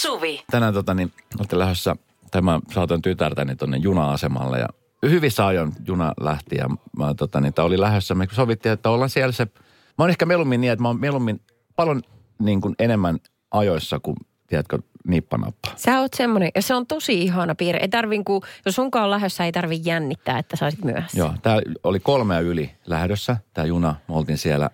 Suvi. Tänään tota, niin, olette lähdössä, tai mä saatoin tytärtäni tuonne juna-asemalle ja hyvissä ajoin juna lähti ja mä tota, niin, tää oli lähdössä. Me sovittiin, että ollaan siellä se, mä oon ehkä mieluummin niin, että mä oon mieluummin paljon niin kuin enemmän ajoissa kuin, tiedätkö, nippanappa. Sä oot semmoinen, ja se on tosi ihana piirre. Ei tarvi, kun, jos sunkaan on lähdössä, ei tarvi jännittää, että sä olisit myöhässä. Joo, tää oli kolmea yli lähdössä, tää juna. Me oltiin siellä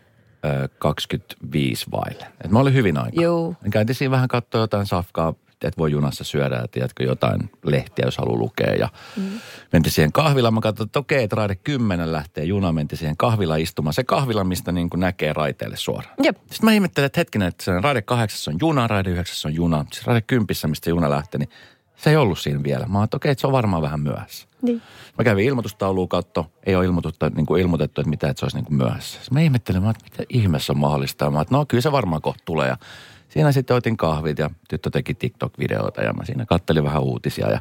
25 vaille. Et mä olin hyvin aikaa. Joo. Käytiin siinä vähän katsoa jotain safkaa, että voi junassa syödä ja tiedätkö, jotain lehtiä, jos haluaa lukea. Ja mm. mentiin siihen kahvilaan. Mä katsoin, että okei, että raide 10 lähtee juna. Mentiin siihen kahvila istumaan. Se kahvila, mistä niin kuin näkee raiteelle suoraan. Jep. Sitten mä ihmettelin, että hetkinen, että se raide 8 on juna, raide 9 on juna. Siis raide 10, mistä juna lähtee, niin se ei ollut siinä vielä. Mä että okei, että se on varmaan vähän myöhässä. Niin. Mä kävin ilmoitustauluun katto, ei ole ilmoitutta, niin kuin ilmoitettu, että mitä, että se olisi niin kuin myöhässä. Sitten mä ihmettelin, mä, että mitä ihmeessä on mahdollista. Mä, että no kyllä se varmaan kohta tulee. Ja siinä sitten otin kahvit ja tyttö teki TikTok-videoita ja mä siinä kattelin vähän uutisia. Ja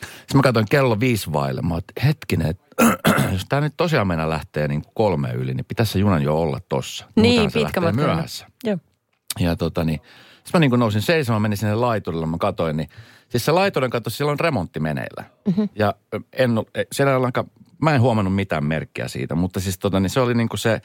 sitten mä katsoin kello viisi vaille. Mä että hetkinen, että jos tämä nyt tosiaan mennä lähtee niin kolme yli, niin pitäisi se junan jo olla tossa. Niin, se pitkä matka. myöhässä. Joo. Ja tota niin, sitten mä niin kuin nousin seisomaan, menin sinne laiturille, mä katsoin, niin siis se laiturin katso, siellä on remontti meneillä. Mm-hmm. Ja en, e, siellä ei ollenkaan, mä en huomannut mitään merkkiä siitä, mutta siis tota niin se oli niin kuin se,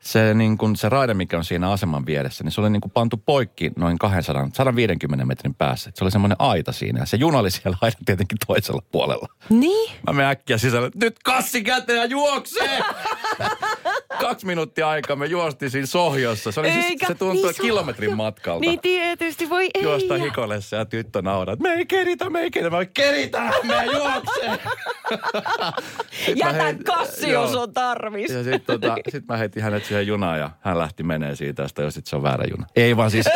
se, niin kuin se raide, mikä on siinä aseman vieressä, niin se oli niin kuin pantu poikki noin 200, 150 metrin päässä. Se oli semmoinen aita siinä ja se juna oli siellä aidan tietenkin toisella puolella. Niin? Mä menen äkkiä sisälle, nyt kassi käteen ja juoksee! Kaksi minuuttia aikaa me juostiin siinä sohjossa. Se, oli siis, Eikä, se tuntui niin kilometrin matkalta. Niin tietysti, voi ei. Juosta hikolessa ja tyttö nauraa, me ei keritä, me ei keritä. Mä olin, keritään, me juoksee. Jätä kassi, jos on tarvis. Ja sitten tota, sit mä heitin hänet siihen junaan ja hän lähti menee siitä, ja sitten jo sit se on väärä juna. Ei vaan siis...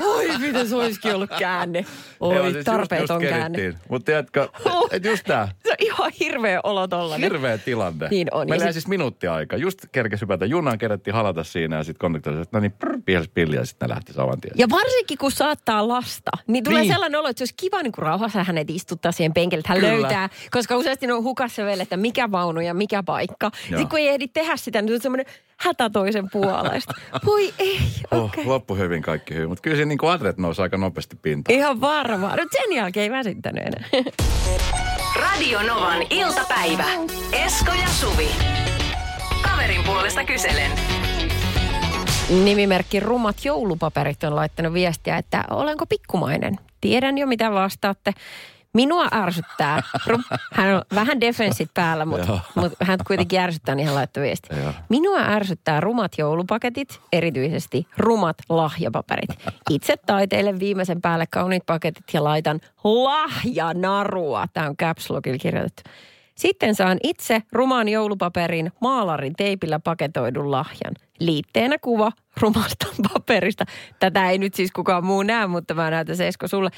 Oi, miten se olisikin ollut käänne. Oi, siis just- tarpeeton just käänne. kerittiin. Mutta tiedätkö, Oh. että just tää. Se on ihan hirveä olo tollanen. Hirveä tilanne. Niin on. Meillä sit- sit... siis minuutti aika. Just kerkesi hypätä junaan, kerättiin halata siinä ja sitten konduktori no niin, prr, pielsi pilliä ja sitten ne lähti saman tien. Ja varsinkin kun saattaa lasta, niin tulee Niin. sellainen olo, että se olisi kiva niin kuin rauhassa hänet istuttaa siihen penkille, että hän Kyllä. löytää. Koska useasti ne on hukassa vielä, että mikä vaunu ja mikä paikka. Joo. Sitten kun ei ehdi tehdä sitä, niin se on semmoinen hätä toisen puolesta. Voi ei, okei. Oh, Okay. loppu hyvin, kaikki hyvin. Mutta kyllä siinä niin adret nousi aika nopeasti pintaan. Ihan varmaan. Nyt sen jälkeen ei väsyttänyt enää. Radio Novan iltapäivä. Esko ja Suvi. Kaverin puolesta kyselen. Nimimerkki Rumat joulupaperit on laittanut viestiä, että olenko pikkumainen? Tiedän jo mitä vastaatte. Minua ärsyttää. Hän on vähän defenssit päällä, mutta, mutta hän kuitenkin ärsyttää, niin hän laittoi viesti. Joo. Minua ärsyttää rumat joulupaketit, erityisesti rumat lahjapaperit. Itse taiteille viimeisen päälle kauniit paketit ja laitan lahjanarua. Tämä on caps lockilla kirjoitettu. Sitten saan itse rumaan joulupaperin maalarin teipillä paketoidun lahjan. Liitteenä kuva rumasta paperista. Tätä ei nyt siis kukaan muu näe, mutta mä näytän se Esko sulle.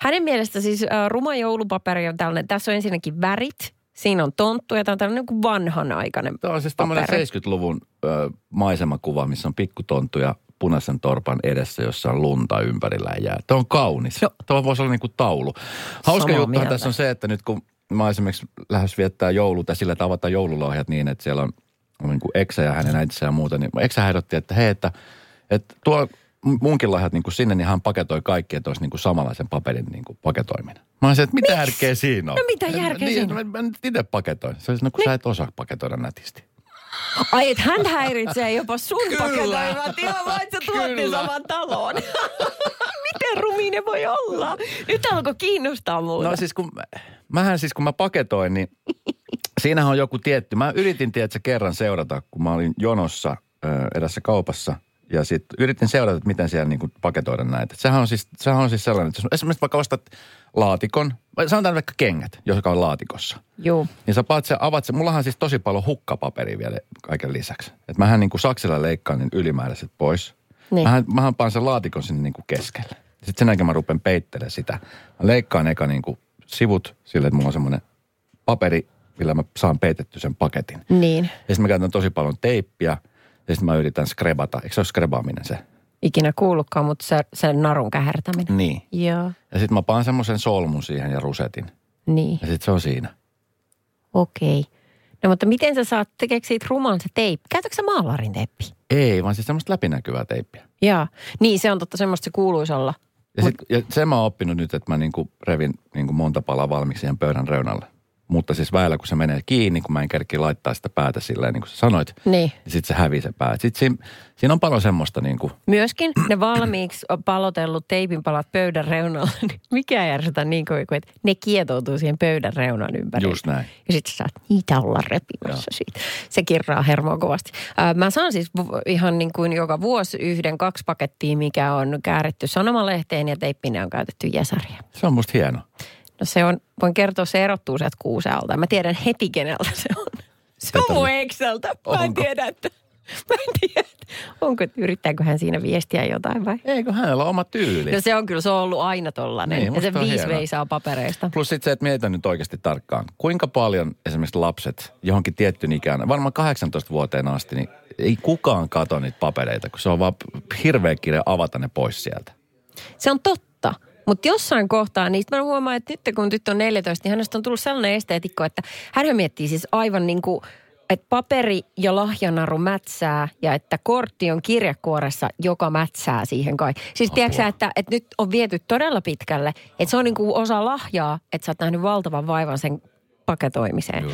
Hänen mielestä siis äh, ruma joulupaperi on tällainen, tässä on ensinnäkin värit, siinä on tonttu ja tämä on tällainen niin vanhanaikainen Tämä on siis tämmöinen paperi. 70-luvun ö, maisemakuva, missä on pikkutonttu ja punaisen torpan edessä, jossa on lunta ympärillä ja jää. Tämä on kaunis. Joo. Tämä voisi olla niin kuin taulu. Hauska mieltä. tässä on se, että nyt kun mä oon esimerkiksi lähes viettää jouluta sillä, että avataan joululohjat niin, että siellä on, on niin kuin Eksä ja hänen äitinsä ja muuta, niin Eksä ehdotti, että hei, että, että tuo munkin lahjat niin kuin sinne, niin hän paketoi kaikki, että olisi niin kuin samanlaisen paperin niin kuin paketoiminen. Mä olisin, että mitä järkeä siinä on? No mitä järkeä niin, siinä Mä, mä nyt itse paketoin. Se olisi, no kun sä et osaa paketoida nätisti. Ai, että hän häiritsee jopa sun Kyllä. paketoivat ihan vaan, että sä Kyllä. saman taloon. Miten ruminen voi olla? Nyt alkoi kiinnostaa muuta. No siis kun, mähän siis kun mä paketoin, niin siinähän on joku tietty. Mä yritin tiedätkö, kerran seurata, kun mä olin jonossa ö, edessä kaupassa. Ja sitten yritin seurata, että miten siellä niin paketoida näitä. Et Sehän on, siis, sehän on siis sellainen, että jos esimerkiksi vaikka ostat laatikon, vai sanotaan vaikka kengät, joka on laatikossa. Joo. Niin sä paat se, avaat se, mullahan on siis tosi paljon hukkapaperia vielä kaiken lisäksi. Että mähän niin kuin saksilla leikkaan niin ylimääräiset pois. Niin. Mähän, mähän paan sen laatikon sinne niin kuin keskelle. Sitten sen jälkeen mä rupean peittelemään sitä. Mä leikkaan eka niin kuin sivut sille, että mulla on semmoinen paperi, millä mä saan peitetty sen paketin. Niin. Ja sitten mä käytän tosi paljon teippiä. Ja sitten mä yritän skrebata. Eikö se ole skrebaaminen se? Ikinä kuullutkaan, mutta se, se narun kähertäminen. Niin. Joo. Ja sitten mä paan semmoisen solmun siihen ja rusetin. Niin. Ja sitten se on siinä. Okei. No mutta miten sä saat tekeekö siitä ruman se teippi? Käytätkö sä maalarin teippi? Ei, vaan siis semmoista läpinäkyvää teippiä. Joo. Niin, se on totta semmoista se kuuluisi olla. Ja, sit, ja sen mä oon oppinut nyt, että mä niinku revin niinku monta palaa valmiiksi siihen pöydän reunalle. Mutta siis väillä, kun se menee kiinni, kun mä en kerki laittaa sitä päätä silleen, niin kuin sä sanoit, Niin. niin sitten se hävii se pää. Sitten siinä, siinä on paljon semmoista niin kuin, Myöskin ne valmiiksi palotellut teipinpalat pöydän reunalla, niin mikä ärsytä niin kuin, että ne kietoutuu siihen pöydän reunan ympärille. Just näin. Ja sitten sä saat niitä olla repimässä siitä. Se kirraa hermoa kovasti. Ää, mä saan siis ihan niin kuin joka vuosi yhden, kaksi pakettia, mikä on kääritty sanomalehteen ja teippinä on käytetty jesaria. se on musta hieno. No se on, voin kertoa, se erottuu sieltä kuusealta. Mä tiedän heti, keneltä se on. Se on mun Exceltä. Mä en tiedä, että... Mä en tiedä, onko, yrittääkö hän siinä viestiä jotain vai? Eikö hänellä ole oma tyyli? No se on kyllä, se on ollut aina tollanen. Niin, ja se viisi hienoa. veisaa papereista. Plus sitten se, että mietitään nyt oikeasti tarkkaan. Kuinka paljon esimerkiksi lapset johonkin tiettyyn ikään, varmaan 18 vuoteen asti, niin ei kukaan kato niitä papereita, kun se on vaan hirveä kirja avata ne pois sieltä. Se on totta. Mutta jossain kohtaa, niistä mä huomaan, että nyt kun tyttö on 14, niin hänestä on tullut sellainen esteetikko, että hän miettii siis aivan niin kuin, että paperi ja lahjanaru mätsää ja että kortti on kirjekuoressa, joka mätsää siihen kai. Siis tiedätkö että, että nyt on viety todella pitkälle, että se on niin kuin osa lahjaa, että sä oot nähnyt valtavan vaivan sen paketoimiseen.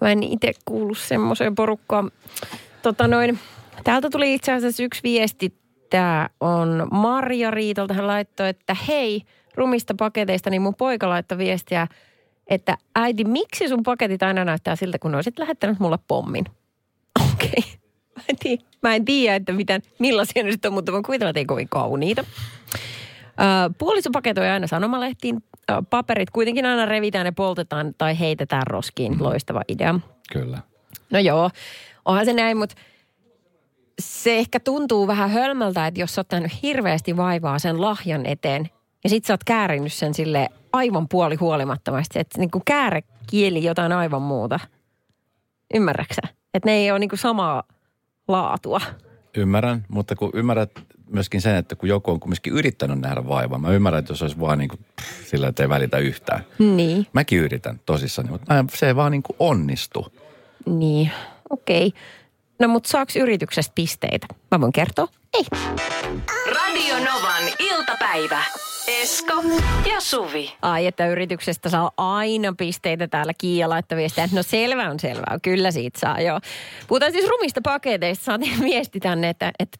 Mä en itse kuulu semmoiseen porukkaan. Tota noin, täältä tuli itse asiassa yksi viesti. Tämä on Marja Riitolta. Hän laittoi, että hei, rumista paketeista, niin mun poika laittoi viestiä, että äiti, miksi sun paketit aina näyttää siltä, kun olisit lähettänyt mulle pommin? Okei. Okay. Mä en tiedä, mä en tiedä että mitä, millaisia ne sitten on, mutta mä kuvitella, että ei kovin kauniita. Puoliso paketoi aina sanomalehtiin. Paperit kuitenkin aina revitään ja poltetaan tai heitetään roskiin. Loistava idea. Kyllä. No joo, onhan se näin, mutta se ehkä tuntuu vähän hölmöltä, että jos sä oot nähnyt hirveästi vaivaa sen lahjan eteen ja sit sä oot käärinyt sen sille aivan puoli huolimattomasti, että niinku käärä kieli jotain aivan muuta. Ymmärräksä? Että ne ei ole niinku samaa laatua. Ymmärrän, mutta kun ymmärrät myöskin sen, että kun joku on kumminkin yrittänyt nähdä vaivaa, mä ymmärrän, että jos olisi vaan niin kuin pff, sillä, että ei välitä yhtään. Niin, Mäkin yritän tosissani, mutta se ei vaan niin kuin onnistu. niin, okei. Okay. No mutta saaks yrityksestä pisteitä? Mä voin kertoa. Ei. Radio Novan iltapäivä. Esko ja Suvi. Ai, että yrityksestä saa aina pisteitä täällä Kiia laittoi viestiä. No selvä on selvää, kyllä siitä saa joo. Puhutaan siis rumista paketeista, saatiin viesti tänne, että, että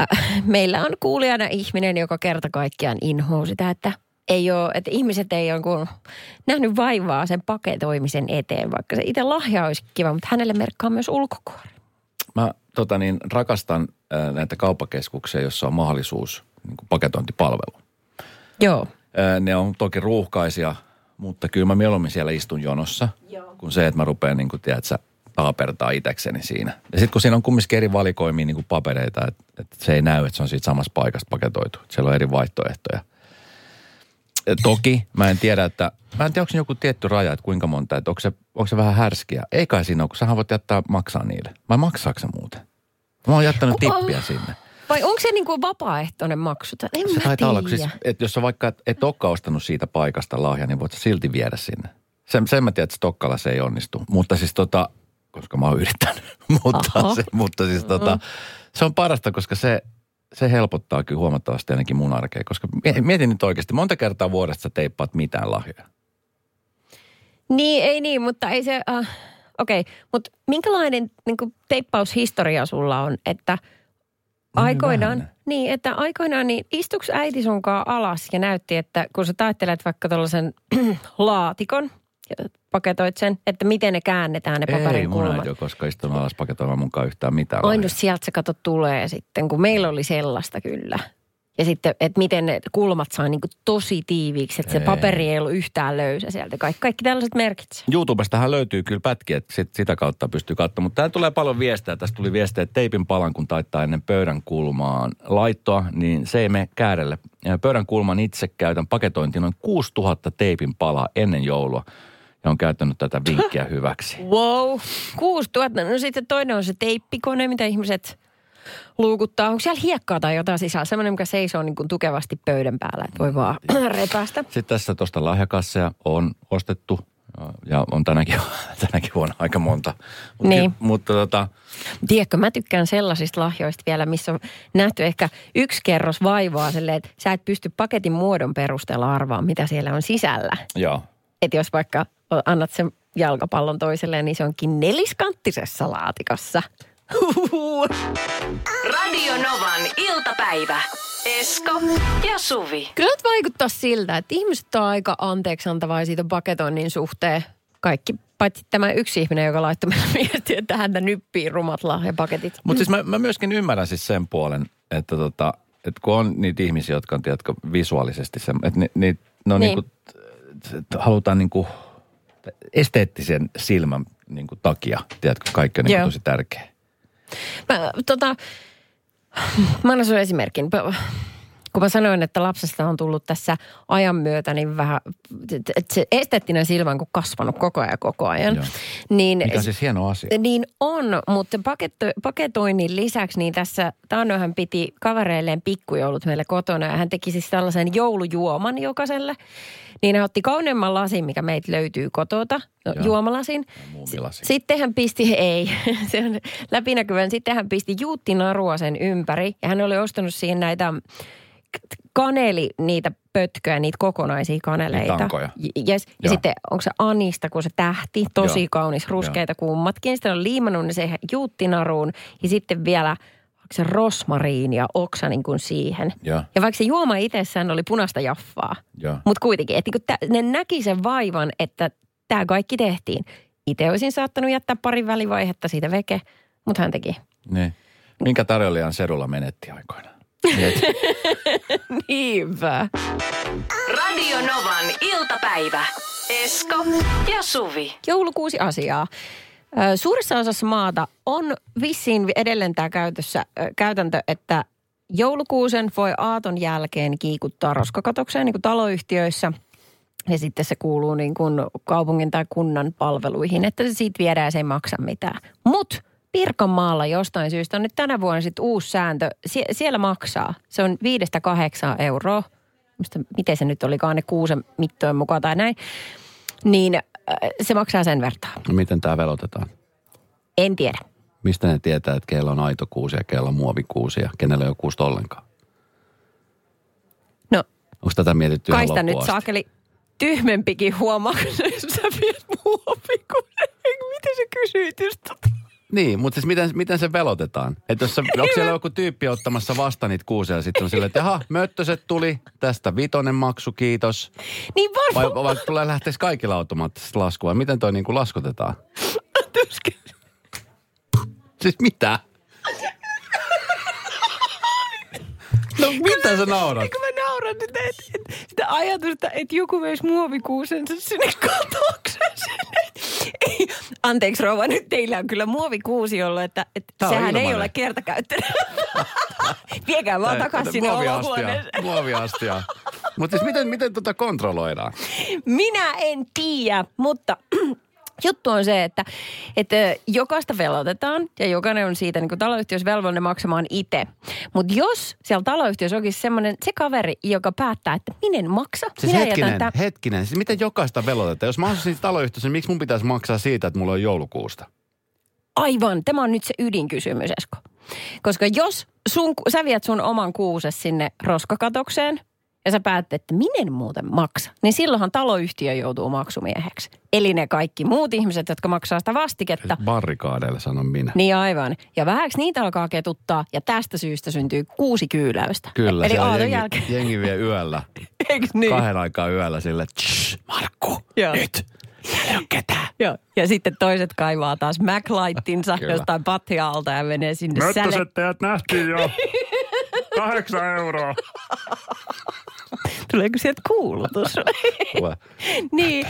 äh, meillä on kuulijana ihminen, joka kerta kaikkiaan inhoo sitä, että ei ole, että ihmiset ei ole kuin nähnyt vaivaa sen paketoimisen eteen, vaikka se itse lahja olisi kiva, mutta hänelle merkkaa myös ulkokuori. Mä tota niin, rakastan äh, näitä kauppakeskuksia, jossa on mahdollisuus niin kuin paketointipalvelu. Joo. Äh, ne on toki ruuhkaisia, mutta kyllä mä mieluummin siellä istun jonossa, Joo. kun se, että mä rupean niin kuin, tiedät, sä, taapertaa itekseni siinä. Ja sitten kun siinä on kumminkin eri valikoimia niin kuin papereita, että, että se ei näy, että se on siitä samasta paikasta paketoitu. Siellä on eri vaihtoehtoja. Toki mä en tiedä, että mä en tiedä, onko joku tietty raja, että kuinka monta, että onko se, onko se vähän härskiä. Ei kai siinä ole, kun sähän voit jättää maksaa niille. Vai maksaako se muuten? Mä oon jättänyt tippiä sinne. Vai onko se niin kuin vapaaehtoinen maksu? En Se mä taitaa olla, siis, että jos sä vaikka et, et olekaan ostanut siitä paikasta lahja, niin voit sä silti viedä sinne. Sen, sen mä tiedän, että Stokkala se ei onnistu. Mutta siis tota, koska mä oon yrittänyt. mutta, se, mutta siis tota, se on parasta, koska se, se helpottaa kyllä huomattavasti ainakin mun arkea. Koska mie- mietin nyt oikeasti, monta kertaa vuodesta sä teippaat mitään lahjoja. Niin, ei niin, mutta ei se... Uh, Okei, okay. mutta minkälainen niin kuin teippaushistoria sulla on, että aikoinaan, vähän. niin, että aikoinaan, niin istuks äiti sunkaan alas ja näytti, että kun sä taittelet vaikka tuollaisen laatikon paketoit sen, että miten ne käännetään ne paperin ei mun kulmat. äiti ole koskaan istunut alas paketoimaan munkaan yhtään mitään lahjoja. sieltä se kato tulee sitten, kun meillä oli sellaista kyllä. Ja sitten, että miten ne kulmat saa niin tosi tiiviiksi, että se Ei. paperi ei ollut yhtään löysä sieltä. Kaikki, kaikki tällaiset merkitsee. YouTubestahan löytyy kyllä pätkiä, että sit, sitä kautta pystyy katsomaan. Mutta täällä tulee paljon viestejä. Tästä tuli viestejä, että teipin palan, kun taittaa ennen pöydän kulmaan laittoa, niin se ei mene käärelle. Ja Pöydän kulman itse käytän paketointiin noin 6000 teipin palaa ennen joulua. Ja on käyttänyt tätä vinkkiä hyväksi. Wow, 6000. No sitten toinen on se teippikone, mitä ihmiset luukuttaa. Onko siellä hiekkaa tai jotain sisällä? Semmoinen, mikä seisoo niin kuin tukevasti pöydän päällä, että voi vaan repästä. Sitten tässä tuosta lahjakasseja on ostettu Ja on tänäkin, tänäkin vuonna aika monta. Mut, Niin. Mutta tota, Tiedätkö, mä tykkään sellaisista lahjoista vielä, missä on nähty ehkä yksi kerros vaivaa silleen, että sä et pysty paketin muodon perusteella arvaamaan, mitä siellä on sisällä. joo. Että jos vaikka annat sen jalkapallon toiselle, niin se onkin neliskanttisessa laatikossa. Huhuhu. Radio Novan iltapäivä. Esko ja Suvi. Kyllä nyt vaikuttaa siltä, että ihmiset on aika anteeksiantavaa siitä paketoinnin suhteen. Kaikki, paitsi tämä yksi ihminen, joka laittoi meille viestiä, että häntä nyppii rumat lahjapaketit. Mutta siis mä, mä myöskin ymmärrän siis sen puolen, että tota, että kun on niitä ihmisiä, jotka on, tiedätkö, visuaalisesti se, että ni, ni, no Niin. niin. Niin kuin, halutaan niin kuin esteettisen silmän niin kuin takia, tiedätkö, kaikki on niin kuin tosi tärkeä. Mä, tota, mä annan sulle esimerkin. Kun mä sanoin, että lapsesta on tullut tässä ajan myötä niin vähän, että se esteettinen silmä on kuin kasvanut koko ajan koko ajan. Joo. Niin, Mikä on siis hieno asia. Niin on, mutta paketo, paketoinnin lisäksi niin tässä Taanno hän piti kavereilleen pikkujoulut meille kotona ja hän teki siis tällaisen joulujuoman jokaiselle. Niin hän otti kauneimman lasin, mikä meitä löytyy kotota, no, Joo. juomalasin. Sitten hän pisti, ei, se on läpinäkyvän, sitten hän pisti juuttinarua sen ympäri ja hän oli ostanut siihen näitä kaneli, niitä pötköjä, niitä kokonaisia kaneleita. Tankoja. Yes. Ja Joo. sitten onko se Anista, kun se tähti, tosi Joo. kaunis, ruskeita kummatkin. Sitten on liimannut ne siihen juuttinaruun ja sitten vielä onko se rosmariini ja oksa niin kuin siihen. Joo. Ja vaikka se juoma itsessään oli punaista jaffaa, Joo. mutta kuitenkin, että niin kuin ne näki sen vaivan, että tämä kaikki tehtiin. Itse olisin saattanut jättää pari välivaihetta siitä veke, mutta hän teki. Niin. Minkä tarjoilijan sedulla menetti aikoinaan? Niinpä. Radio Novan iltapäivä. Esko ja Suvi. Joulukuusi asiaa. Suurissa osassa maata on vissiin edelleen tämä käytössä, käytäntö, että joulukuusen voi aaton jälkeen kiikuttaa roskakatokseen niin kuin taloyhtiöissä. Ja sitten se kuuluu niin kuin kaupungin tai kunnan palveluihin, että se siitä viedään ja se ei maksa mitään. Mutta Pirkanmaalla jostain syystä on nyt tänä vuonna sitten uusi sääntö. Sie- siellä maksaa. Se on viidestä kahdeksaan euroa. Musta, miten se nyt olikaan ne kuusen mittojen mukaan tai näin. Niin äh, se maksaa sen vertaa. No miten tämä velotetaan? En tiedä. Mistä ne tietää, että keillä on aito kuusi ja keillä on muovikuusi ja kenellä ei ole kuusta ollenkaan? No, Onko tätä mietitty ihan kai sitä nyt asti? saakeli tyhmempikin huomaa, kun sä viet muovikuusen. Miten sä kysyit just tota? Niin, mutta siis miten, miten se velotetaan? Että jos se, onko siellä joku tyyppi ottamassa vasta niitä kuusia ja sitten on silleen, että jaha, möttöset tuli, tästä vitonen maksu, kiitos. Niin Vai, varmaan. vai tulee lähteekö kaikilla automaattisesti laskua? Miten toi niinku laskutetaan? Siis mitä? No mitä sä naurat? Mä nyt, että et, sitä ajatusta, että joku veisi muovikuusensa sinne katokseen. Ei, anteeksi rouva, nyt teillä on kyllä muovikuusi ollut, että, on sehän ei ilmanen. ole kertakäyttöinen. Viekää vaan takaisin sinne olohuoneeseen. Muoviastia. Mutta siis miten, miten tota kontrolloidaan? Minä en tiedä, mutta juttu on se, että, että jokaista velotetaan ja jokainen on siitä niin kuin taloyhtiössä velvollinen maksamaan itse. Mutta jos siellä taloyhtiössä onkin semmoinen se kaveri, joka päättää, että minä en maksa, Siis minä hetkinen, jätän tää- hetkinen. Siis miten jokaista velotetaan? Jos mä asuisin siinä taloyhtiössä, niin miksi mun pitäisi maksaa siitä, että mulla on joulukuusta? Aivan, tämä on nyt se ydinkysymys, Esko. Koska jos sun, sä viet sun oman kuuses sinne roskakatokseen ja sä päätät, että minä en muuten maksa, niin silloinhan taloyhtiö joutuu maksumieheksi. Eli ne kaikki muut ihmiset, jotka maksaa sitä vastiketta, Barrikaadeille sanon minä. Niin aivan. Ja vähäksi niitä alkaa ketuttaa ja tästä syystä syntyy kuusi kyyläystä. Kyllä, Eli siellä aaton jengi, jälkeen. jengi vie yöllä, Eiks niin? kahden aikaa yöllä sille, "Tsh, Markku, Joo. nyt, täällä ei ole ketään. Joo. Ja sitten toiset kaivaa taas MacLightinsa jostain patja-alta ja menee sinne säle. teidät nähtiin jo. Kahdeksan euroa. Tuleeko sieltä kuulutus? Tulee. niin.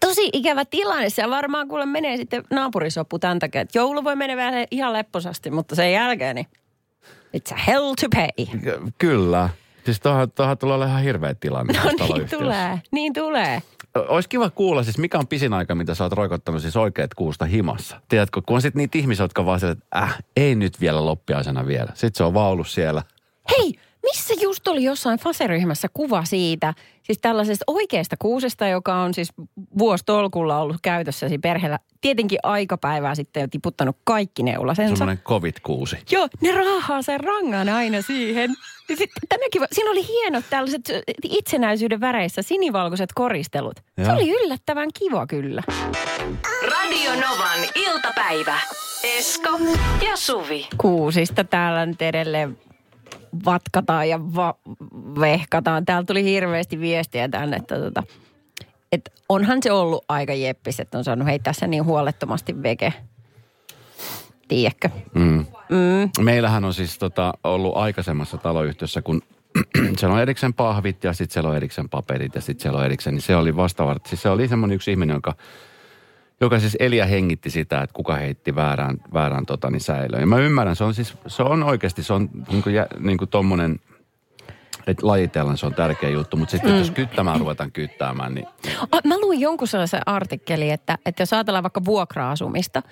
Tosi ikävä tilanne. Se varmaan kuule menee sitten naapurisoppu tämän takia. Että joulu voi mennä vielä ihan lepposasti, mutta sen jälkeen niin it's a hell to pay. Ky- Kyllä. Siis tuohon tulee olemaan ihan hirveä tilanne. No niin tulee, niin tulee. Olisi kiva kuulla siis, mikä on pisin aika, mitä sä oot roikottanut siis oikeat kuusta himassa. Tiedätkö, kun on sitten niitä ihmisiä, jotka vaan sille, että äh, ei nyt vielä loppiaisena vielä. Sitten se on vaan ollut siellä. Hei, Missä just oli jossain faseryhmässä kuva siitä, siis tällaisesta oikeasta kuusesta, joka on siis vuostolkulla ollut käytössäsi perheellä. Tietenkin aikapäivää sitten jo tiputtanut kaikki neulasensa. Semmoinen covid-kuusi. Joo, ne raahaa sen rangan aina siihen. Ja sitten tänäkin, va- siinä oli hienot tällaiset itsenäisyyden väreissä sinivalkoiset koristelut. Se Joo. oli yllättävän kiva kyllä. Radio Novan iltapäivä. Esko ja Suvi. Kuusista täällä nyt edelleen vatkataan ja va- vehkataan. Täällä tuli hirveästi viestiä tänne, että tota, et onhan se ollut aika jeppis, että on saanut heittää sen niin huolettomasti veke. Tiedätkö? Mm. Mm. Meillähän on siis tota, ollut aikaisemmassa taloyhtiössä, kun siellä on erikseen pahvit ja sitten siellä on erikseen paperit ja sitten siellä on erikseen, niin se oli vastaavasti. Siis se oli semmoinen yksi ihminen, joka, joka siis eli ja hengitti sitä, että kuka heitti väärään, väärään tota, niin säilöön. Ja mä ymmärrän, se on siis, se on oikeasti, se on niin kuin, niin kuin tommonen, että lajitellaan se on tärkeä juttu, mutta sitten mm. jos kyttämään ruvetaan kyttäämään, niin Ah, Mä luin jonkun sellaisen artikkelin, että, että jos ajatellaan vaikka vuokra-asumista,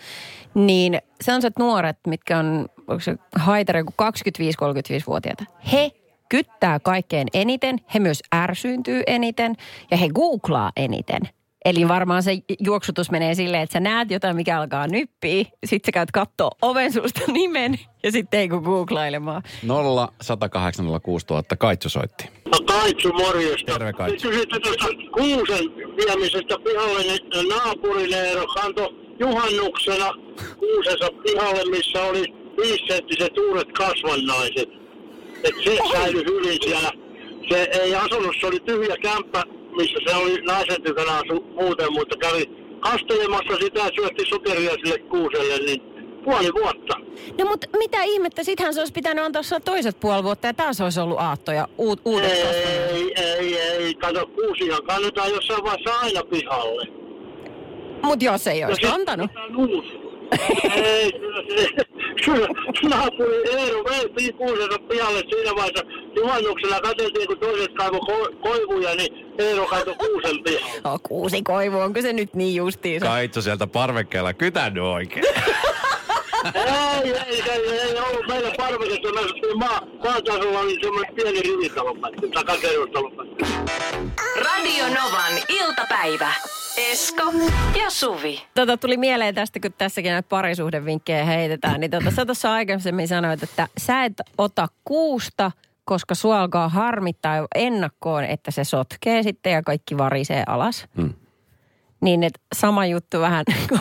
niin sellaiset nuoret, mitkä on onko se haitari joku 25-35-vuotiaita, he kyttää kaikkein eniten, he myös ärsyyntyy eniten ja he googlaa eniten. Eli varmaan se juoksutus menee silleen, että sä näet jotain, mikä alkaa nyppiä, sit sä käyt kattoo oven suusta nimen ja sitten ei kun googlailemaan. 0 108 06000 Kaitsu soitti. No Kaitsu, morjesta. Terve, Kaitsu. Kysytte tuosta kuusen viemisestä pihalle, niin naapuri Eero kantoi juhannuksena kuusensa pihalle, missä oli viisisenttiset uudet kasvannaiset. Et se säilyi hyvin siellä. Se ei asunut, se oli tyhjä kämppä, missä se oli naisen tykönä asu muuten, mutta kävi kastelemassa sitä ja syötti sokeria sille kuuselle, niin puoli vuotta. No mutta mitä ihmettä, sittenhän se olisi pitänyt antaa toiset puoli vuotta ja taas olisi ollut aatto ja uut, uudet kasvanut. Ei, ei, ei. Kato, kuusihan kannetaan jossain vaiheessa aina pihalle. Mutta jos ei olisi sit antanut. uusi. Ei, kyllä se, kyllä naapuri Eero vei kuusensa pihalle siinä vaiheessa. Juhannuksena katseltiin, kun toiset kaivo ko- koivuja, niin Eero kaivoi kuusen pihalle. Oh, kuusi koivu, onko se nyt niin justiinsa? Kaitsu sieltä parvekkeella kytännyt oikein. ei, ei, ei, ei ollut meillä. Me asuttiin maa, maatasolla, niin semmoinen pieni rivitalon pätkä, takakerrostalon pätkä. Radio Novan iltapäivä. Esko ja Suvi. Tota, tuli mieleen tästä, kun tässäkin näitä parisuhdevinkkejä heitetään, niin tota, sä tuossa aikaisemmin sanoit, että sä et ota kuusta, koska sua alkaa harmittaa jo ennakkoon, että se sotkee sitten ja kaikki varisee alas. Hmm. Niin että sama juttu vähän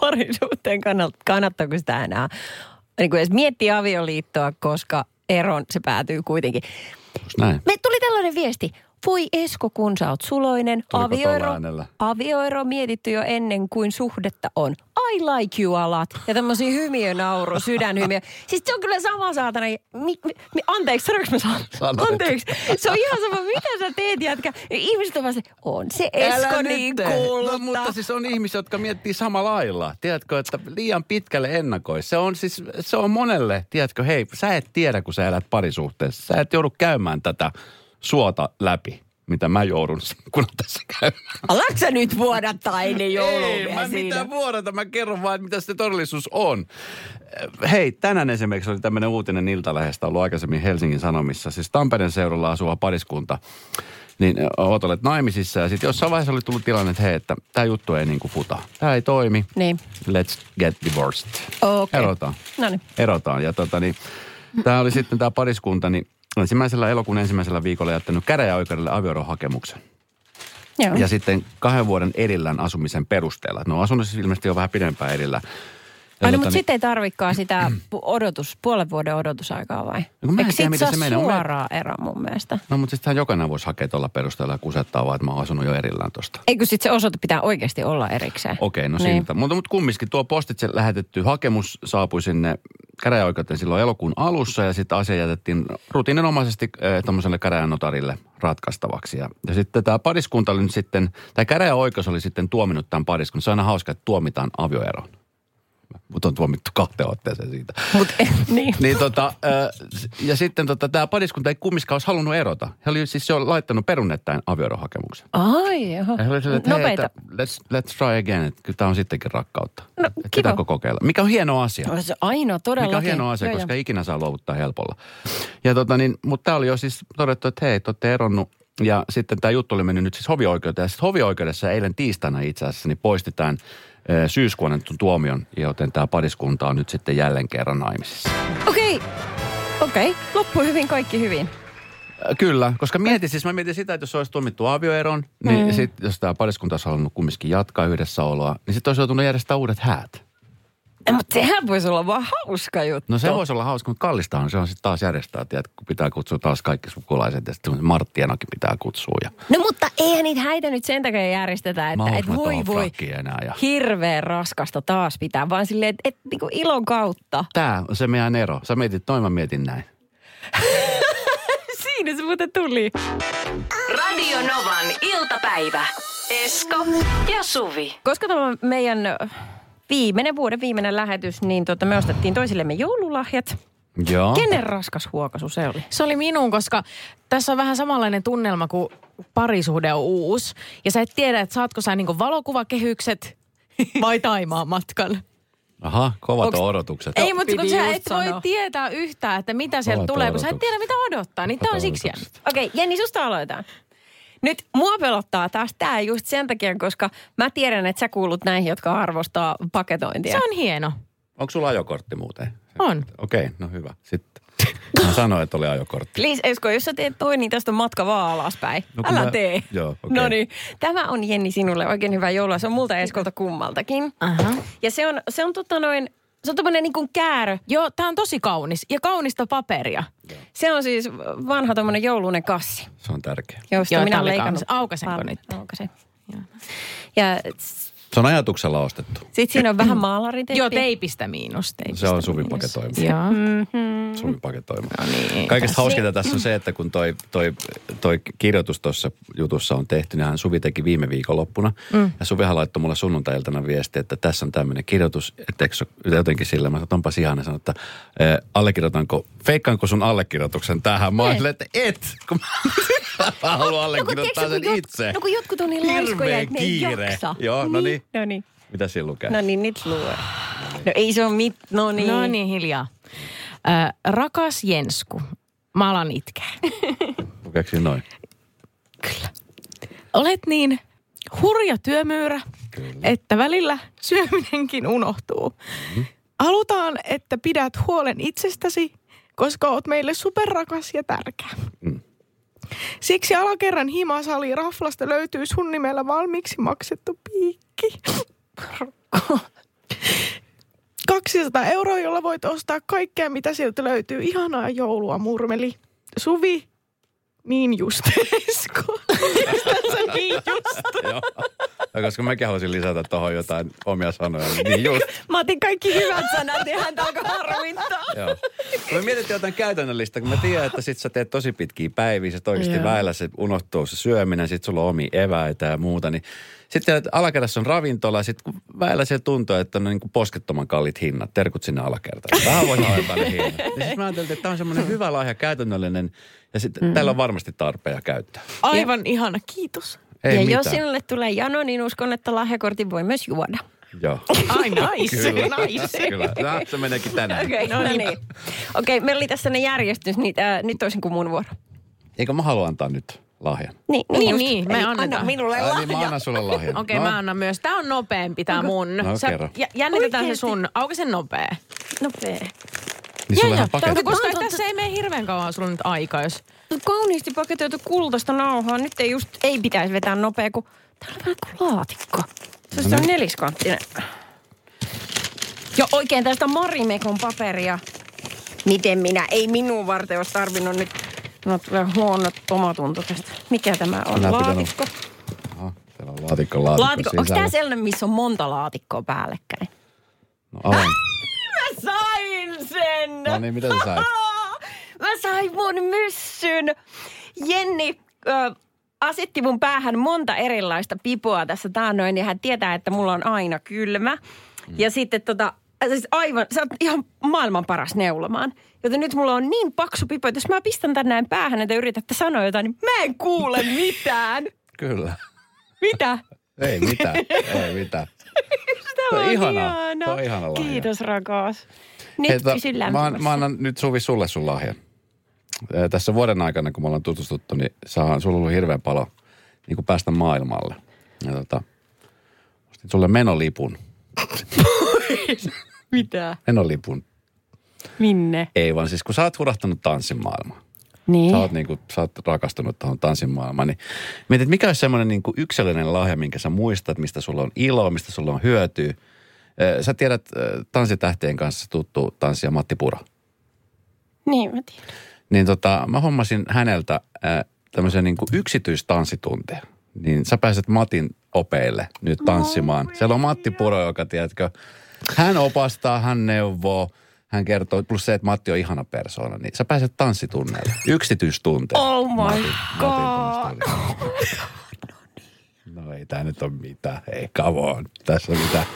parisuhteen kannalta, kannattaako sitä enää niin kuin edes miettiä avioliittoa, koska eron se päätyy kuitenkin. Näin? Me tuli tällainen viesti. Voi Esko, kun sä oot suloinen. Tuliko Avioero, avioero mietitty jo ennen kuin suhdetta on. I like you alat. Ja tämmöisiä hymiönauru, sydänhymiö. Siis se on kyllä sama saatana. Mi, mi, mi, anteeksi, sanoinko mä san? Sanoit. Anteeksi. Se on ihan sama, mitä sä teet, jätkä. Ja ihmiset on se, on se Esko niin kulta. No, mutta siis on ihmisiä, jotka miettii samalla lailla. Tiedätkö, että liian pitkälle ennakoi. Se on siis, se on monelle, tiedätkö, hei, sä et tiedä, kun sä elät parisuhteessa. Sä et joudu käymään tätä suota läpi, mitä mä joudun, kun on tässä käymään. Alatko sä nyt vuodattaa ennen Ei, joulua mä siinä? mitään vuodata, mä kerron vaan, mitä se todellisuus on. Hei, tänään esimerkiksi oli tämmöinen uutinen Iltalehdestä ollut aikaisemmin Helsingin Sanomissa. Siis Tampereen seudulla asuva pariskunta, niin oot olleet naimisissa ja sitten jossain vaiheessa oli tullut tilanne, että hei, että tämä juttu ei niinku futa. Tämä ei toimi. Niin. Let's get divorced. Okei. Erotaan. No niin. Erotaan. Ja tota niin, tämä oli sitten tämä pariskunta, niin ensimmäisellä elokuun ensimmäisellä viikolla jättänyt käräjäoikeudelle avioerohakemuksen. Joo. Ja sitten kahden vuoden erillään asumisen perusteella. Ne on asunut siis ilmeisesti jo vähän pidempään erillään. Ja no, tota mutta niin- sitten ei tarvikaan sitä odotus, puolen vuoden odotusaikaa vai? No mä en Eikö tiedä, saa se menee. Mä- suoraan ero mun mielestä? No mutta sittenhän jokainen voisi hakea tuolla perusteella ja kusettaa vaan, että mä oon asunut jo erillään tosta. Eikö sitten se osoite pitää oikeasti olla erikseen? Okei, no Niin. siitä. Mutta, mutta kumminkin tuo postitse lähetetty hakemus saapui sinne käräjäoikeuteen silloin elokuun alussa ja sitten asia jätettiin rutiininomaisesti äh, tuommoiselle käräjänotarille ratkaistavaksi. Ja, ja sitten tämä pariskunta oli nyt sitten, tai käräjäoikeus oli sitten tuominut tämän pariskunnan. Se on aina hauska, että tuomitaan avioeroon. Mut on tuomittu kahteen otteeseen siitä. Mut, niin. Niin tota, ja sitten tota, tämä pariskunta ei kumminkaan olisi halunnut erota. He oli siis jo laittanut perunnettaen avioerohakemuksen. Ai. Ja he oli silleen, että hei, että let's, let's try again, että kyllä tämä on sittenkin rakkautta. No, Että kiva. Kokeilla? Mikä on hieno asia. Se on ainoa todellakin. Mikä on hieno asia, Joo, koska joo. ikinä saa luovuttaa helpolla. Ja tota niin, mutta tämä oli jo siis todettu, että hei, te olette eronnut. Ja sitten tämä juttu oli mennyt nyt siis hovioikeuteen. Ja sitten hovioikeudessa eilen tiistaina itse asiassa niin eh, syyskuun annetun tuomion, joten tämä pariskunta on nyt sitten jälleen kerran naimisissa. Okei, okei. Loppu hyvin, kaikki hyvin. Kyllä, koska mietin siis, mä mietin sitä, että jos olisi tuomittu avioeron, niin mm. sit, jos tämä pariskunta olisi halunnut kumminkin jatkaa yhdessäoloa, niin sitten olisi joutunut järjestää uudet häät. Mutta sehän voisi olla vaan hauska juttu. No se voisi olla hauska, mutta kallistahan se on sitten taas järjestää, tiedät, kun pitää kutsua taas kaikki sukulaiset ja sitten Marttienokin pitää kutsua. Ja No mutta eihän niitä häitä nyt sen takia järjestetä, että et voi voi enää ja- hirveän raskasta taas pitää, vaan silleen, että et, niinku ilon kautta. Tämä on se meidän ero. Sä mietit noin, mä mietin näin. Siinä se muuten tuli. Radio Novan iltapäivä. Esko ja Suvi. Koska tämä meidän viimeinen, vuoden viimeinen lähetys, niin tota, me ostettiin toisillemme joululahjat. Joo. Kenen raskas huokasu se oli? Se oli minun, koska tässä on vähän samanlainen tunnelma, kuin parisuhde on uusi. Ja sä et tiedä, että saatko sä niinku valokuvakehykset vai Taimaan matkan. Aha, kovat Onks- on odotukset. Ei, mutta kun sä et voi sanoa. tietää yhtään, että mitä sieltä Kovat tulee, kun sä et odotukset. tiedä, mitä odottaa. Niin tää on siksi. Odotukset. Okei, Jenni, susta aloitetaan. Nyt mua pelottaa taas tää just sen takia, koska mä tiedän, että sä kuulut näihin, jotka arvostaa paketointia. Se on hieno. Onko sulla ajokortti muuten? On. Okei, no hyvä. Sitten. Mä sanoin, että oli ajokortti. Please, Esko, jos sä teet toi, niin tästä on matka vaan alaspäin. No Älä mä- tee. Joo, okei. No niin. Tämä on Jenni sinulle oikein hyvä joulua. Se on multa Eskolta kummaltakin. Aha. Ja se on, se on tota noin, se on tämmönen niin käärö. Joo, tää on tosi kaunis. Ja kaunista paperia. Se on siis vanha tämmönen joulunen kassi, Se on tärkeä. josta Joo, minä olen leikannut. paljon. nyt? Aukasen. Ja Se on ajatuksella ostettu. sitten siinä on vähän maalariteipiä. Joo, teipistä miinus. Teipistä Se on Suvi miinus. paketoima. Joo. Mm. Suvi paketoima. No niin. Kaikesta hauskinta tässä on se, että kun toi, toi, toi kirjoitus tuossa jutussa on tehty, niin hän Suvi teki viime viikonloppuna. Mm. Ja Suvihan laittoi mulle sunnuntailtana viesti, että tässä on tämmöinen kirjoitus, että eikö se ole jotenkin sillä. Mä sanoin, että onpas ihana sanoa, että eh, allekirjoitanko, feikkaanko sun allekirjoituksen tähän? Mä Ei. silleen, että et, kun mä, mä haluan allekirjoittaa sen jot, itse. no kun jotkut on niin laiskoja, että ne ei jaksa. Joo, no niin. No niin. Mitä siinä lukee? No niin, nyt lue. No ei se ole mit, no niin. No niin, hiljaa. Äh, rakas Jensku, mä alan itkeä. Lukeeko siinä noin? Olet niin hurja työmyyrä, että välillä syöminenkin unohtuu. Mm-hmm. Halutaan, että pidät huolen itsestäsi, koska oot meille superrakas ja tärkeä. Mm. Siksi alakerran himasali raflasta löytyy sun nimellä valmiiksi maksettu piikki. 200 euroa, jolla voit ostaa kaikkea, mitä sieltä löytyy. Ihanaa joulua, murmeli. Suvi, niin just Esko. Tässä niin just. Joo. Ja koska mäkin haluaisin lisätä tuohon jotain omia sanoja, niin, niin just. Mä otin kaikki hyvät sanat ja häntä alkoi harmittaa. Joo. Me mietittiin jotain käytännöllistä, kun mä tiedän, että sit sä teet tosi pitkiä päiviä, sit oikeasti Joo. väillä se unohtuu se syöminen, sit sulla on omia eväitä ja muuta, niin sitten alakerrassa on ravintola, sit kun väillä siellä tuntuu, että on niin kuin poskettoman kallit hinnat, terkut sinne alakertaan. Vähän voi alentaa ne hinnat. Ja siis mä ajattelin, että tämä on semmoinen hyvä lahja, käytännöllinen, ja sitten mm. tällä on varmasti tarpeen ja käyttää. Aivan ihana, kiitos. Ei ja mitään. jos sinulle tulee jano, niin uskon, että lahjakortin voi myös juoda. Joo. Ai nice, Kyllä. nice. Kyllä. No, se meneekin tänään. Okei, okay, no niin. Okei, okay, meillä oli tässä ne järjestys, niin äh, nyt olisin kuin mun vuoro. Eikö mä halua antaa nyt lahjan? Niin, Niin, just. niin, me annetaan. Anna minulle Ai niin, mä lahja. annan sulle lahjan. Okei, okay, no, mä annan myös. Tää on nopeampi tää mun. No, Sä, kerro. jä- jännitetään Oikeesti? se sun. Auki sen nopea. Nopea. Niin Joo, on joo. paketti. Koska oon tässä ei mene hirveän kauan sulla nyt aikaa, jos... No, kauniisti paketoitu kultaista nauhaa. Nyt ei just, ei pitäisi vetää nopea, kun täällä on vähän kuin laatikko. Se No on niin. neliskanttinen. Jo oikein tästä Marimekon paperia. Miten minä? Ei minun varten olisi tarvinnut nyt. No tulee huono omatunto tästä. Mikä tämä on? Pitänyt- Laatikko? Aha, täällä on laatikko, laatikko, Laatikko. Onko tämä sellainen, missä on monta laatikkoa päällekkäin? No, avain. Mä sain sen! No niin, mitä sä sait? Mä sain mun myssyn. Jenni ö, asetti mun päähän monta erilaista pipoa tässä taannoin ja hän tietää, että mulla on aina kylmä. Mm. Ja sitten tota, Äh, Siis aivan, sä oot ihan maailman paras neulomaan. Joten nyt mulla on niin paksu pipo, että jos mä pistän tän näin päähän, että yritätte sanoa jotain, niin mä en kuule mitään. Kyllä. Mitä? Ei mitään, ei mitään. Tämä on ihanaa. ihana. Tämä on ihana lahja. Kiitos rakas. Nyt Hei, tota, kysy mä, mä annan nyt Suvi sulle sun lahjan. Tässä vuoden aikana, kun me ollaan tutustuttu, niin saa, sulla on ollut hirveän paljon niin kuin päästä maailmalle. Ja tota, ostin sulle menolipun. Mitä? Menolipun. Minne? Ei vaan siis, kun sä oot hurahtanut tanssimaailmaan. Niin. Sä oot, niin kuin, sä oot rakastunut tuohon tanssimaailmaan. Niin mietit, mikä olisi semmoinen niin kuin yksilöllinen lahja, minkä sä muistat, mistä sulla on ilo, mistä sulla on hyötyä. Sä tiedät ää, tanssitähtien kanssa tuttu tanssija Matti Puro. Niin, mä tiedän. Niin tota, mä hommasin häneltä äh, tämmöisen niin kuin yksityistanssitunteja. Niin sä pääset Matin opeille nyt tanssimaan. Siellä on Matti Puro, joka tiedätkö, hän opastaa, hän neuvoo, hän kertoo, plus se, että Matti on ihana persoona, niin sä pääset tanssitunneille. Yksityistunteja. Oh my Matin, god. No ei tää nyt ole mitään. Ei, come on. Tässä on mitään.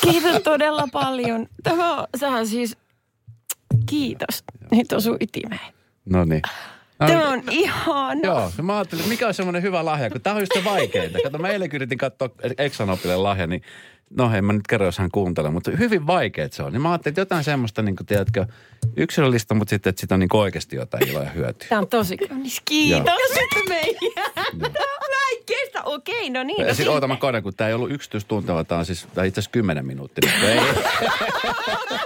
Kiitos todella paljon. Tämä on, sehän siis, kiitos. Nyt osuu ytimeen. No niin. Tämä on ihana. Joo, no mä ajattelin, että mikä on semmoinen hyvä lahja, kun tämä on just se vaikeinta. Kato, mä eilen yritin katsoa Exanopille lahja, niin no hei, mä nyt kerron, jos hän kuuntelee, mutta hyvin vaikeet se on. Niin mä ajattelin, että jotain semmoista, niin kuin, tiedätkö, yksilöllistä, mutta sitten, että sitä on niin oikeasti jotain iloa ja hyötyä. Tämä on tosi kaunis. Kiitos. Meidän. Kestä. Okei, no niin. Ja No sitten oota mä korjaan, kun tämä ei ollut yksityistunti, vaan tämä on siis tää itse asiassa kymmenen minuuttia. Ei,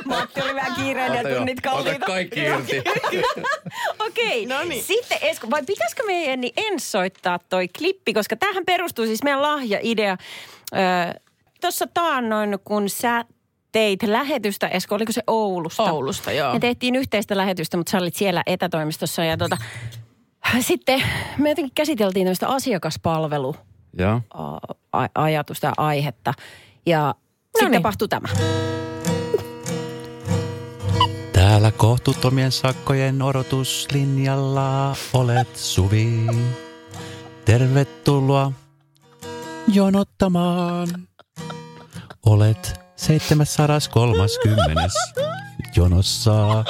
Matti oli vähän kiireinen ota ja tunnit ota kalliita. kaikki irti. Okei, no niin. sitten Esko, vai pitäisikö meidän niin ens soittaa toi klippi, koska tähän perustuu siis meidän lahjaidea. Öö, Tuossa taannoin, kun sä teit lähetystä, Esko, oliko se Oulusta? Oulusta, joo. Me tehtiin yhteistä lähetystä, mutta sä olit siellä etätoimistossa ja tota, sitten me jotenkin käsiteltiin tämmöistä asiakaspalvelu Joo. a- ajatusta ja aihetta. Ja sitten niin. tapahtui tämä. Täällä kohtuuttomien sakkojen odotuslinjalla olet Suvi. Tervetuloa jonottamaan. Olet 730. jonossa.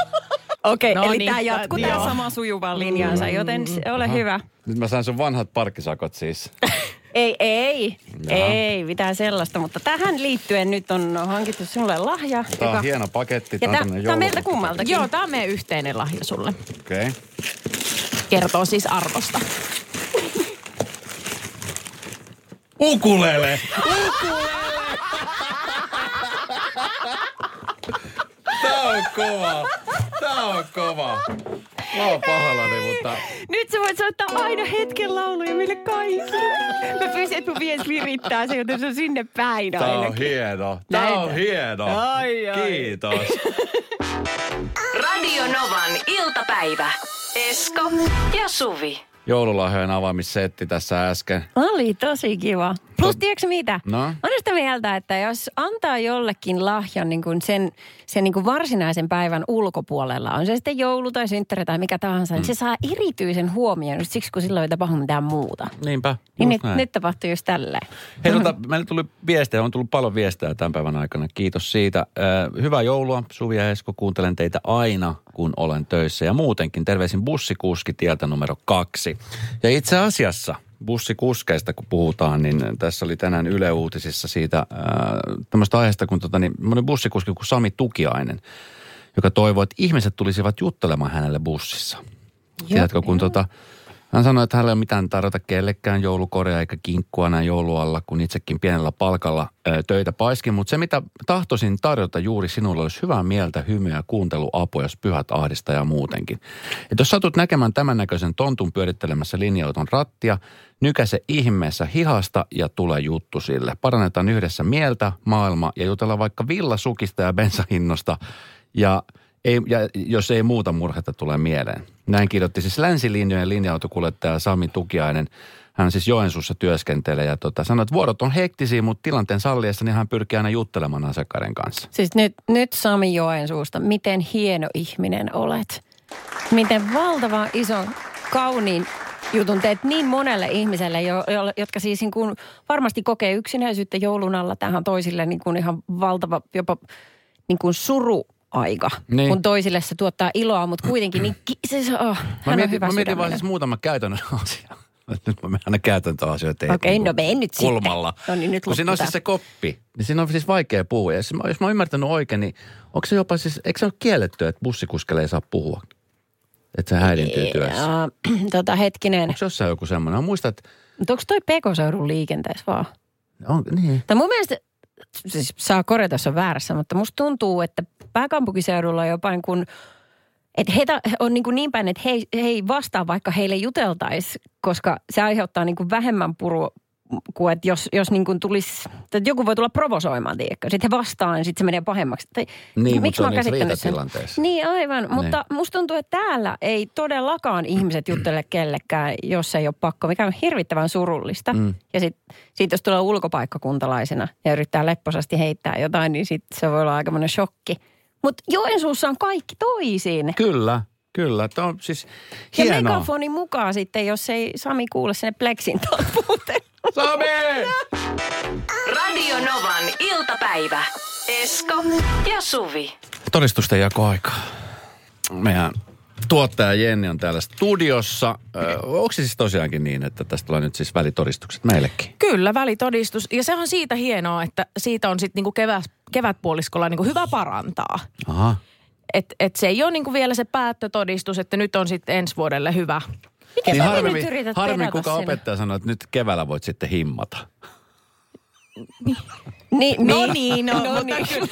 Okei, No eli niin, tämä jatkuu joo. tämä sama sujuvan linjansa, joten se- ole hyvä. Nyt mä sain sun vanhat parkkisakot siis. Ei, ei, Jaha. ei mitään sellaista, mutta tähän liittyen nyt on hankittu sinulle lahja. Tämä on hieno paketti. Ja on tämä on meiltä kummaltakin. Joo, tämä on meidän yhteinen lahja sulle. Okei. Okay. Kertoo siis arvosta. Ukulele! Tää on kova. Tää on kova. Mä oon pahoillani, mutta Nyt sä voit soittaa aina hetken lauluja meille kaikille. Mä pyysin, että mun vies virittää se, joten se on sinne päin tää on ainakin. hieno. Tää Näin. on hieno. Ai, ai. Kiitos. Radio Novan iltapäivä. Esko ja Suvi. Joululahjojen avaamissetti tässä äsken. Oli tosi kiva. Plus, tiedätkö mitä? No? Mä olen sitä mieltä, että jos antaa jollekin lahjan niin kuin sen, sen niin kuin varsinaisen päivän ulkopuolella, on se sitten joulu tai synttäri tai mikä tahansa, mm. niin se saa erityisen huomioon just siksi, kun silloin ei tapahdu mitään muuta. Niinpä. Niin nyt, näin. nyt tapahtuu just tälleen. Hei, tota, meille tuli viestejä, on tullut paljon viestejä tämän päivän aikana. Kiitos siitä. Äh, hyvää joulua, Suvi ja Esko. Kuuntelen teitä aina, kun olen töissä. Ja muutenkin terveisin bussikuski tieltä numero kaksi. Ja itse asiassa bussikuskeista, kun puhutaan, niin tässä oli tänään Yle Uutisissa siitä äh, tämmöistä aiheesta, kun tota, niin, semmoinen bussikuski kuin Sami Tukiainen, joka toivoi, että ihmiset tulisivat juttelemaan hänelle bussissa. Tiedätkö, kun tota, hän sanoi, että hänellä ei ole mitään tarjota kellekään joulukorea eikä kinkkua näin joulualla, kun itsekin pienellä palkalla ö, töitä paiskin. Mutta se, mitä tahtoisin tarjota juuri sinulle, olisi hyvää mieltä, hymyä kuunteluapua, jos pyhät ahdistaa ja muutenkin. Et jos satut näkemään tämän näköisen tontun pyörittelemässä linja-auton rattia, nykäse ihmeessä hihasta ja tule juttu sille. Parannetaan yhdessä mieltä, maailma ja jutellaan vaikka villasukista ja bensahinnosta ja ei, ja jos ei muuta murhetta tule mieleen. Näin kirjoitti siis länsilinjojen linja-autokuljettaja Sami Tukiainen. Hän siis Joensuussa työskentelee ja tota, sanoi, että vuorot on hektisiä, mutta tilanteen salliessa niin hän pyrkii aina juttelemaan asiakkaiden kanssa. Siis nyt, nyt Sami Joensuusta, miten hieno ihminen olet. Miten valtavan ison, kauniin jutun teet niin monelle ihmiselle, jo, jo, jotka siis niin kuin varmasti kokee yksinäisyyttä joulun alla. Tähän toisille niin kuin ihan valtava, jopa niin kuin suruaika. Niin. Niin. Kun toisille se tuottaa iloa, mutta kuitenkin niin ki- se, se, oh, Mä hän on mietin, hyvä mä mietin vaan siis muutama käytännön asia. Nyt mä menen aina käytäntöasioita Okei, no mene nyt sitten. kulmalla. No niin, nyt Kun siinä on siis se koppi, niin siinä on siis vaikea puhua. Ja jos mä, jos mä oon ymmärtänyt oikein, niin onko se jopa siis, eikö se ole kielletty, että bussikuskelle ei saa puhua? Että se häirintyy työssä. Ja, tota hetkinen. Onko jossain joku semmoinen? Mä muistan, että Mutta onko toi PK-seudun liikenteessä vaan? on, niin. Tai mun mielestä, siis saa korjata, jos on väärässä, mutta musta tuntuu, että pääkaupunkiseudulla jopa niin kuin, että heitä on niin, kuin niin päin, että he, he ei vastaa, vaikka heille juteltaisi, koska se aiheuttaa niin kuin vähemmän kuin että jos, jos niin kuin tulisi, että joku voi tulla provosoimaan, tiedätkö? Sitten he vastaa, niin sitten se menee pahemmaksi. Tai, Niin, mutta se on niissä. Niin, aivan. Niin. Mutta musta tuntuu, että täällä ei todellakaan ihmiset juttele kellekään, jos ei ole pakko, mikä on hirvittävän surullista. Mm. Ja sitten sit jos tulee ulkopaikkakuntalaisena ja yrittää lepposasti heittää jotain, niin sit se voi olla aikamoinen shokki. Mutta Joensuussa on kaikki toisin. Kyllä, kyllä. Tämä on siis Ja hienoa. megafonin mukaan sitten, jos ei Sami kuule sinne pleksin talpuuteen. Sami! Radio Novan iltapäivä. Esko ja Suvi. Todistusten jakoaika. Meidän tuottaja Jenni on täällä studiossa. Ö, onko se siis tosiaankin niin, että tästä tulee nyt siis välitodistukset meillekin? Kyllä, välitodistus. Ja se on siitä hienoa, että siitä on sitten niinku kevät, kevätpuoliskolla niinku hyvä parantaa. Aha. Et, et se ei ole niinku vielä se päättötodistus, että nyt on sitten ensi vuodelle hyvä. Miten Niin harvemmin, nyt yrität pedata kuka sinne? opettaja sanoo, että nyt keväällä voit sitten himmata. Niin, No niin. niin, no, No mutta niin. kyllä.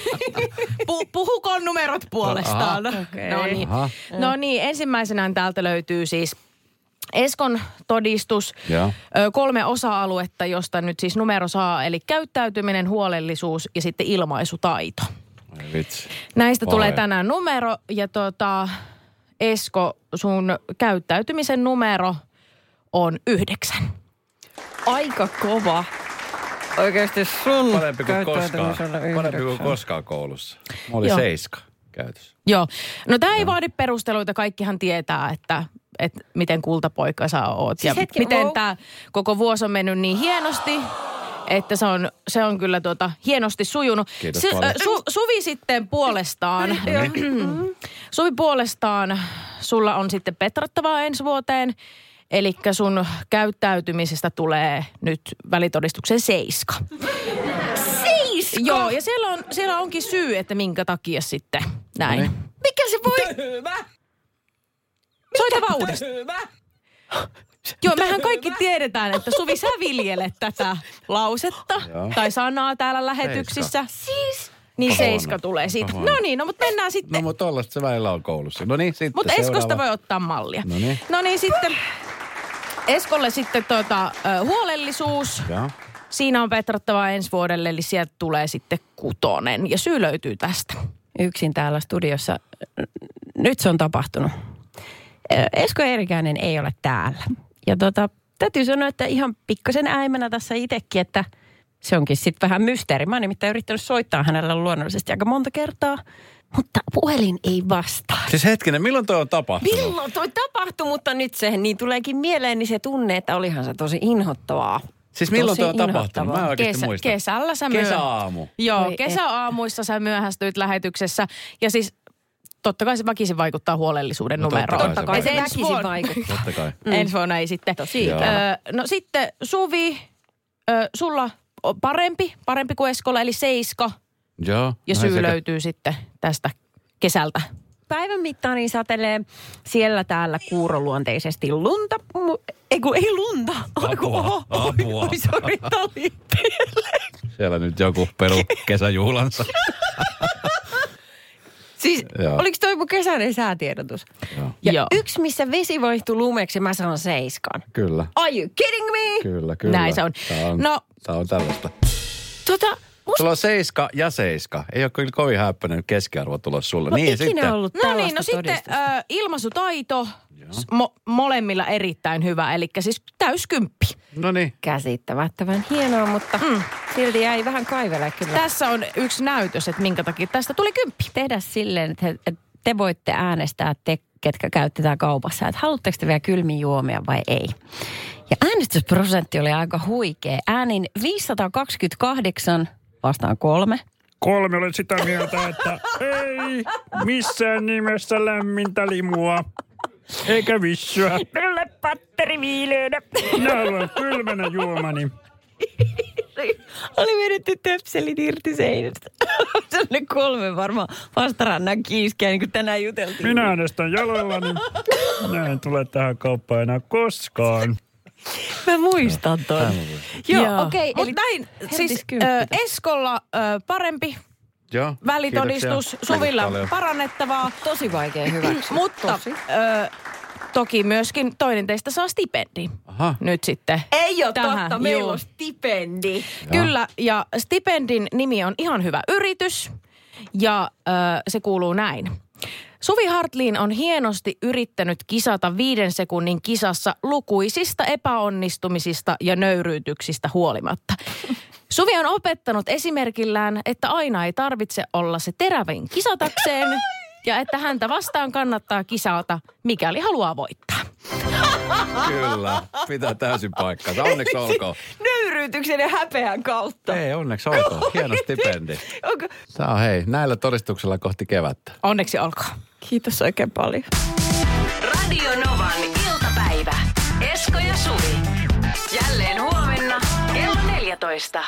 Pu, puhukoon numerot puolestaan. Okei. No niin. Aha. No niin, ensimmäisenä täältä löytyy siis Eskon todistus. Joo. Ö, kolme osa-aluetta, josta nyt siis numero saa, eli käyttäytyminen, huolellisuus ja sitten ilmaisutaito. Ai vitsi. Näistä Oi. tulee tänään numero ja tota, Esko, sun käyttäytymisen numero on yhdeksän. Aika kova. Oikeasti sun Parempi kuin koskaan, parempi kuin koskaan koulussa. Mä olin Joo. seiska käytössä. Joo. No tämä ei vaadi perusteluita, kaikkihan tietää, että, että miten kultapoika sä oot. Siis ja hetki, miten wow. tämä koko vuosi on mennyt niin hienosti, että se on, se on kyllä tuota, hienosti sujunut. Kiitos paljon. ö, su, Suvi sitten puolestaan, Suvi puolestaan, sulla on sitten petrattavaa ensi vuoteen. Eli sun käyttäytymisestä tulee nyt välitodistuksen seiska. Seiska! Joo, ja siellä, on, siellä onkin syy, että minkä takia sitten näin. No niin. Mikä se voi... Soita vaan uudestaan. Joo, mehän kaikki tiedetään, että Suvi, sä viljelet tätä lausetta Joo. tai sanaa täällä lähetyksissä. Siis? Niin Pahoin. seiska tulee siitä. Pahoin. No niin, no mutta mennään sitten. No mutta tollaista se välillä on koulussa. No niin, sitten mutta Eskosta seuraava. voi ottaa mallia. No niin. No niin, sitten Eskolle sitten tuota, huolellisuus. Joo. Siinä on petrattavaa ensi vuodelle, eli sieltä tulee sitten kutonen. Ja syy löytyy tästä. Yksin täällä studiossa. Nyt se on tapahtunut. Esko Eerikäinen ei ole täällä. Ja tota, täytyy sanoa, että ihan pikkasen äimänä tässä itsekin, että se onkin sitten vähän mysteeri. Mä oon nimittäin yrittänyt soittaa hänelle luonnollisesti aika monta kertaa, mutta puhelin ei vastaa. Siis hetkinen, milloin toi on tapahtunut? Milloin toi tapahtui, mutta nyt se niin tuleekin mieleen, niin se tunne, että olihan se tosi inhottavaa. Siis milloin Tosi toi on tapahtunut? Mä en Kesä, muista. kesällä sä myöhä- Kesäaamu. Joo, Voi kesäaamuissa sä myöhästyit lähetyksessä. Ja siis totta kai se väkisin vaikuttaa huolellisuuden No totta numeroon. kai se Totta kai se Ensi väkisin vuonna- vaikuttaa. Totta kai. Mm. Ensi vuonna ei sitten. Tosi. Öö, no sitten Suvi, öö, sulla on parempi, parempi kuin Eskola, eli seiska. Joo. Ja syy sekä- löytyy sitten tästä kesältä. Päivän mittaan niin satelee siellä täällä kuuroluonteisesti lunta. Mu- ei kun ei lunta. Apua, oho, oi, apua. oi, oli Siellä nyt joku peru kesäjuhlansa. Siis Joo. oliko toi mun kesäinen säätiedotus? Joo. Ja Joo. yksi, missä vesi vaihtuu lumeksi, mä saan seiskan. Kyllä. Are you kidding me? Kyllä, kyllä. Näin se on. Tää on, No- tää on tällaista. Tota, musta Sulla on seiska ja seiska. Ei ole kyllä kovin häppöinen keskiarvo tulos sulle. on niin ikinä sitten. ollut No niin, no sitten ö, ilmaisutaito mo- molemmilla erittäin hyvä, eli siis täyskymppi. No niin. Käsittämättömän hienoa, mutta mm. silti jäi vähän kaivele kyllä. Tässä on yksi näytös, että minkä takia tästä tuli kymppi. tehdä silleen, että te voitte äänestää, te, ketkä käytte tää kaupassa, että haluatteko te vielä kylmiä juomia vai ei. Ja äänestysprosentti oli aika huikea. Äänin 528 vastaan kolme. Kolme olen sitä mieltä, että ei missään nimessä lämmintä limua. Eikä vissyä. Minulle patteri viileänä. Minä haluan kylmänä juomani. Oli vedetty töpselit irti seinästä. Sellainen kolme varmaan vastarannan kiiskeä, niin kuin tänään juteltiin. Minä äänestän jaloillani. Minä en tule tähän kauppaan enää koskaan. Mä muistan ton. Joo, okei, Mut eli näin, siis ö, Eskolla ö, parempi Joo. välitodistus, kiitoksia. Suvilla Kiitos paljon. parannettavaa. Tosi vaikea hyväksyä. Mutta Tosi. ö, toki myöskin toinen teistä saa stipendi. Aha. Nyt sitten. Ei ole Tähän, totta, meillä juu. on stipendi. Kyllä, ja stipendin nimi on ihan hyvä yritys. Ja ö, se kuuluu näin. Suvi Hartliin on hienosti yrittänyt kisata viiden sekunnin kisassa lukuisista epäonnistumisista ja nöyryytyksistä huolimatta. Suvi on opettanut esimerkillään, että aina ei tarvitse olla se terävin kisatakseen ja että häntä vastaan kannattaa kisata, mikäli haluaa voittaa. Kyllä, pitää täysin paikkansa. Onneksi olkoon. Nöyryytyksen ja häpeän kautta. Ei, onneksi olkoon. Hieno stipendi. Onko? Tämä on hei, näillä todistuksella kohti kevättä. Onneksi olkoon. Kiitos oikein paljon. Radio Novan iltapäivä. Esko ja Suvi. Jälleen huomenna kello 14.